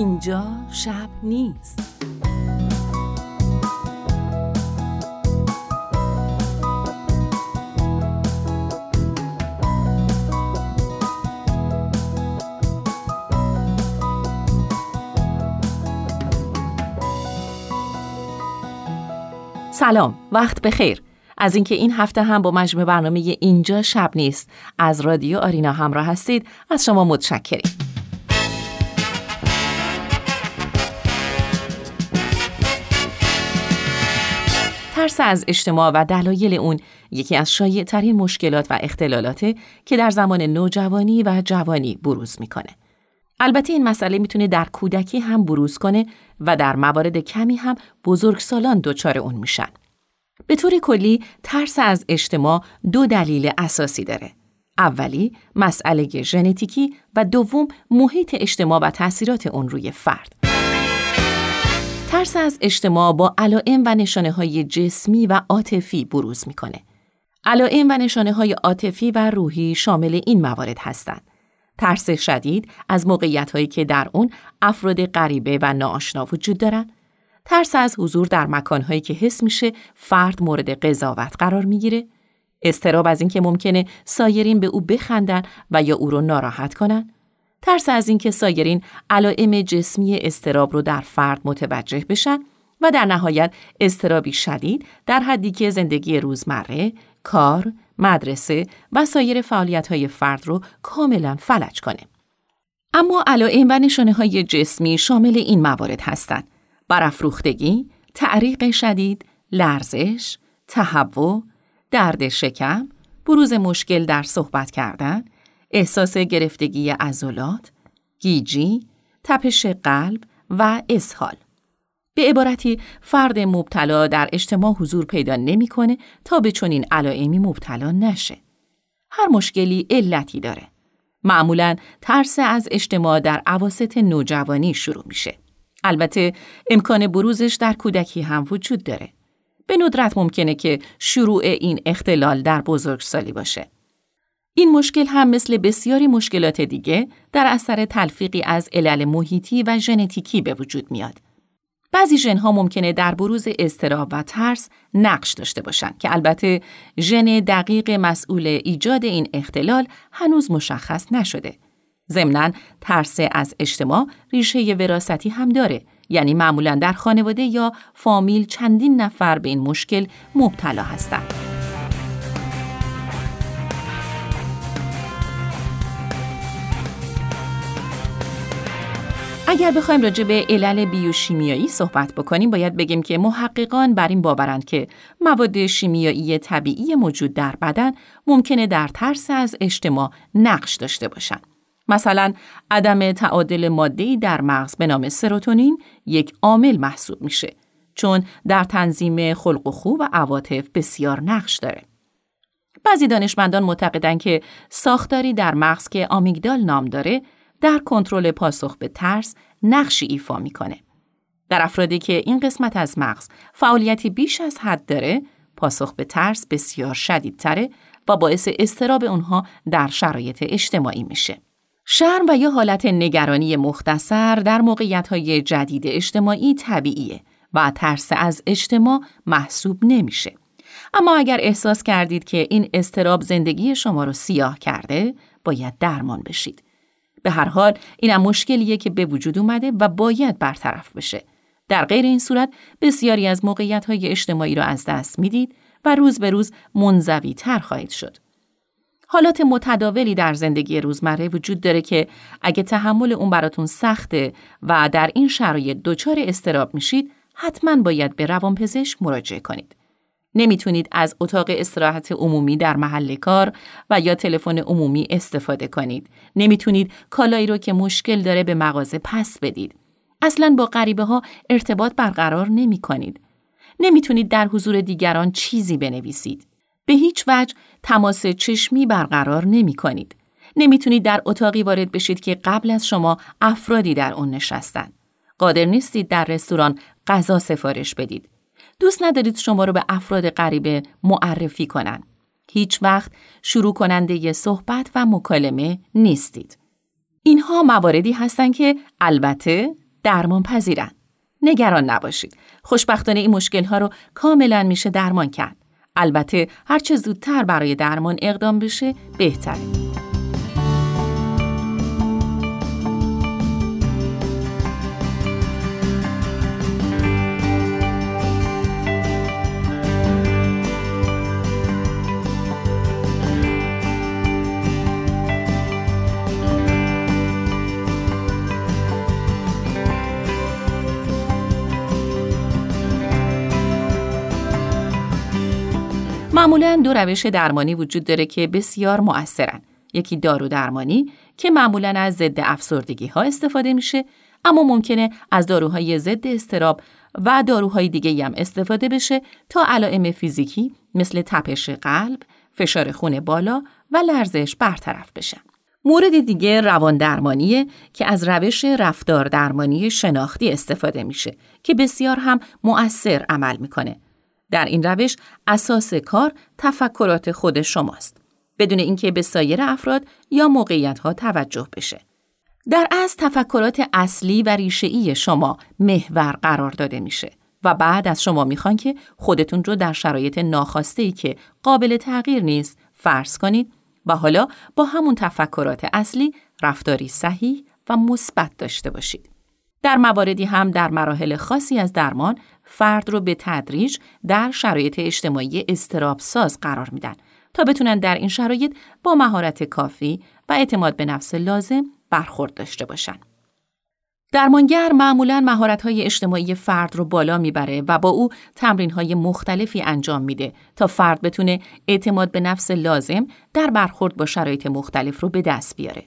اینجا شب نیست. سلام وقت بخیر. از اینکه این هفته هم با مجموع برنامه اینجا شب نیست از رادیو آرینا همراه هستید. از شما متشکریم. ترس از اجتماع و دلایل اون یکی از شایع ترین مشکلات و اختلالاته که در زمان نوجوانی و جوانی بروز می‌کنه. البته این مسئله می‌تونه در کودکی هم بروز کنه و در موارد کمی هم بزرگسالان دچار اون میشن. به طور کلی ترس از اجتماع دو دلیل اساسی داره. اولی مسئله ژنتیکی و دوم محیط اجتماع و تاثیرات اون روی فرد. ترس از اجتماع با علائم و نشانه های جسمی و عاطفی بروز می‌کنه. علائم و نشانه های عاطفی و روحی شامل این موارد هستند. ترس شدید از موقعیت هایی که در اون افراد غریبه و ناآشنا وجود دارند، ترس از حضور در مکانهایی که حس میشه فرد مورد قضاوت قرار می‌گیره، استراب از اینکه ممکنه سایرین به او بخندن و یا او رو ناراحت کنن، ترس از اینکه سایرین علائم جسمی استراب رو در فرد متوجه بشن و در نهایت استرابی شدید در حدی که زندگی روزمره، کار، مدرسه و سایر فعالیت های فرد رو کاملا فلج کنه. اما علائم و نشانه های جسمی شامل این موارد هستند. برافروختگی، تعریق شدید، لرزش، تهوع، درد شکم، بروز مشکل در صحبت کردن، احساس گرفتگی عضلات، گیجی، تپش قلب و اسهال. به عبارتی فرد مبتلا در اجتماع حضور پیدا نمی‌کنه تا به چنین علائمی مبتلا نشه. هر مشکلی علتی داره. معمولا ترس از اجتماع در عواست نوجوانی شروع میشه. البته امکان بروزش در کودکی هم وجود داره. به ندرت ممکنه که شروع این اختلال در بزرگسالی باشه. این مشکل هم مثل بسیاری مشکلات دیگه در اثر تلفیقی از علل محیطی و ژنتیکی به وجود میاد. بعضی ژنها ممکنه در بروز استراب و ترس نقش داشته باشند که البته ژن دقیق مسئول ایجاد این اختلال هنوز مشخص نشده. ضمناً ترس از اجتماع ریشه وراستی هم داره یعنی معمولا در خانواده یا فامیل چندین نفر به این مشکل مبتلا هستند. اگر بخوایم راجع به علل بیوشیمیایی صحبت بکنیم باید بگیم که محققان بر این باورند که مواد شیمیایی طبیعی موجود در بدن ممکنه در ترس از اجتماع نقش داشته باشند. مثلا عدم تعادل ماده‌ای در مغز به نام سروتونین یک عامل محسوب میشه چون در تنظیم خلق و خو و عواطف بسیار نقش داره. بعضی دانشمندان معتقدند که ساختاری در مغز که آمیگدال نام داره در کنترل پاسخ به ترس نقشی ایفا می‌کنه. در افرادی که این قسمت از مغز فعالیتی بیش از حد داره، پاسخ به ترس بسیار شدیدتره و باعث استراب اونها در شرایط اجتماعی میشه. شرم و یا حالت نگرانی مختصر در موقعیت جدید اجتماعی طبیعیه و ترس از اجتماع محسوب نمیشه. اما اگر احساس کردید که این استراب زندگی شما رو سیاه کرده، باید درمان بشید. به هر حال اینم مشکلیه که به وجود اومده و باید برطرف بشه. در غیر این صورت بسیاری از موقعیت های اجتماعی را از دست می‌دید و روز به روز منزوی تر خواهید شد. حالات متداولی در زندگی روزمره وجود داره که اگه تحمل اون براتون سخته و در این شرایط دچار استراب میشید حتما باید به روانپزشک مراجعه کنید. نمی‌تونید از اتاق استراحت عمومی در محل کار و یا تلفن عمومی استفاده کنید. نمی‌تونید کالایی رو که مشکل داره به مغازه پس بدید. اصلا با غریبه ها ارتباط برقرار نمی کنید. نمی‌تونید در حضور دیگران چیزی بنویسید. به هیچ وجه تماس چشمی برقرار نمی کنید. نمی‌تونید در اتاقی وارد بشید که قبل از شما افرادی در اون نشستند. قادر نیستید در رستوران غذا سفارش بدید. دوست ندارید شما رو به افراد غریبه معرفی کنن. هیچ وقت شروع کننده صحبت و مکالمه نیستید. اینها مواردی هستند که البته درمان پذیرن. نگران نباشید. خوشبختانه این مشکل ها رو کاملا میشه درمان کرد. البته هرچه زودتر برای درمان اقدام بشه بهتره. معمولا دو روش درمانی وجود داره که بسیار مؤثرن. یکی دارو درمانی که معمولا از ضد افسردگی ها استفاده میشه اما ممکنه از داروهای ضد استراب و داروهای دیگه هم استفاده بشه تا علائم فیزیکی مثل تپش قلب، فشار خون بالا و لرزش برطرف بشه. مورد دیگه روان درمانیه که از روش رفتار درمانی شناختی استفاده میشه که بسیار هم مؤثر عمل می‌کنه در این روش اساس کار تفکرات خود شماست بدون اینکه به سایر افراد یا موقعیت ها توجه بشه. در از تفکرات اصلی و ریشه‌ای شما محور قرار داده میشه و بعد از شما می‌خوان که خودتون رو در شرایط ناخواسته ای که قابل تغییر نیست فرض کنید و حالا با همون تفکرات اصلی رفتاری صحیح و مثبت داشته باشید. در مواردی هم در مراحل خاصی از درمان فرد رو به تدریج در شرایط اجتماعی استراب ساز قرار میدن تا بتونن در این شرایط با مهارت کافی و اعتماد به نفس لازم برخورد داشته باشن. درمانگر معمولا مهارت‌های اجتماعی فرد رو بالا می‌بره و با او تمرین‌های مختلفی انجام میده تا فرد بتونه اعتماد به نفس لازم در برخورد با شرایط مختلف رو به دست بیاره.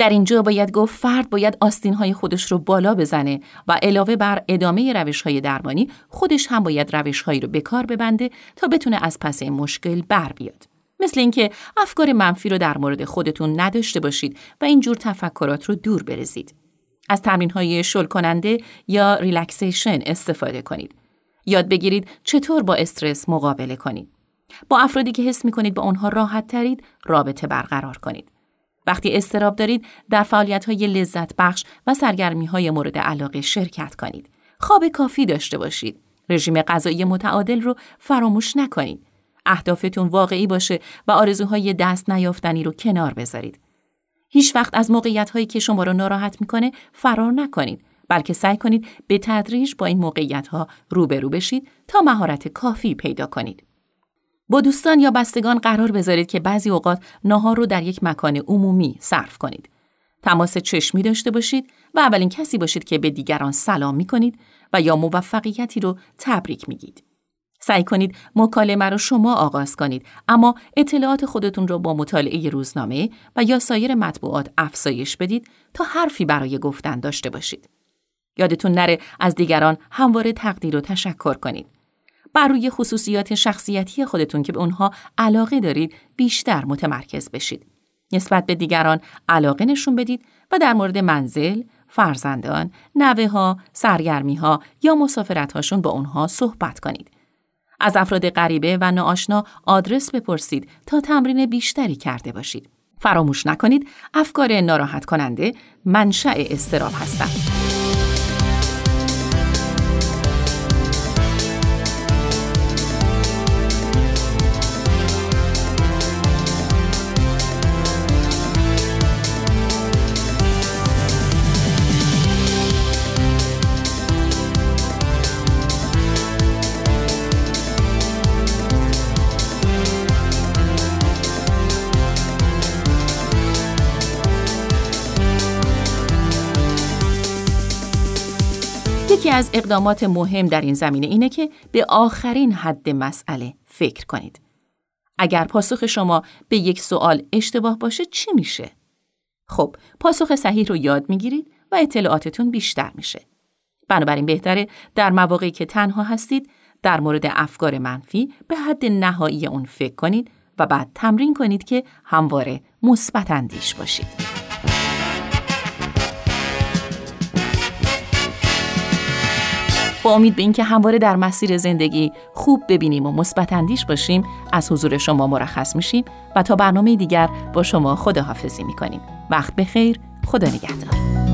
در اینجا باید گفت فرد باید آستین های خودش رو بالا بزنه و علاوه بر ادامه روش های درمانی خودش هم باید روش هایی رو به کار ببنده تا بتونه از پس این مشکل بر بیاد. مثل اینکه افکار منفی رو در مورد خودتون نداشته باشید و اینجور تفکرات رو دور بریزید. از تمرین های شل کننده یا relaxation استفاده کنید. یاد بگیرید چطور با استرس مقابله کنید. با افرادی که حس می کنید با اونها راحت ترید رابطه برقرار کنید. وقتی استراب دارید در فعالیت های لذت بخش و سرگرمی های مورد علاقه شرکت کنید. خواب کافی داشته باشید. رژیم غذایی متعادل رو فراموش نکنید. اهدافتون واقعی باشه و آرزوهای دست نیافتنی رو کنار بذارید. هیچ وقت از موقعیت هایی که شما رو ناراحت می‌کنه فرار نکنید بلکه سعی کنید به تدریج با این موقعیت ها روبرو بشید تا مهارت کافی پیدا کنید. با دوستان یا بستگان قرار بذارید که بعضی اوقات ناهار رو در یک مکان عمومی صرف کنید. تماس چشمی داشته باشید و اولین کسی باشید که به دیگران سلام می کنید و یا موفقیتی رو تبریک میگید. سعی کنید مکالمه رو شما آغاز کنید اما اطلاعات خودتون رو با مطالعه روزنامه و یا سایر مطبوعات افزایش بدید تا حرفی برای گفتن داشته باشید. یادتون نره از دیگران همواره تقدیر و تشکر کنید. بر روی خصوصیات شخصیتی خودتون که به اونها علاقه دارید بیشتر متمرکز بشید. نسبت به دیگران علاقه نشون بدید و در مورد منزل، فرزندان، نوه ها، سرگرمی ها یا مسافرت هاشون با اونها صحبت کنید. از افراد غریبه و ناآشنا آدرس بپرسید تا تمرین بیشتری کرده باشید. فراموش نکنید افکار ناراحت کننده منشأ استراب هستند. یکی از اقدامات مهم در این زمینه اینه که به آخرین حد مسئله فکر کنید. اگر پاسخ شما به یک سوال اشتباه باشه چی میشه؟ خب، پاسخ صحیح رو یاد می‌گیرید و اطلاعاتتون بیشتر میشه. بنابراین بهتره در مواقعی که تنها هستید در مورد افکار منفی به حد نهایی اون فکر کنید و بعد تمرین کنید که همواره مثبت اندیش باشید. با امید به اینکه همواره در مسیر زندگی خوب ببینیم و مثبت اندیش باشیم از حضور شما مرخص میشیم و تا برنامه دیگر با شما خداحافظی می‌کنیم. وقت بخیر خدا نگهدار.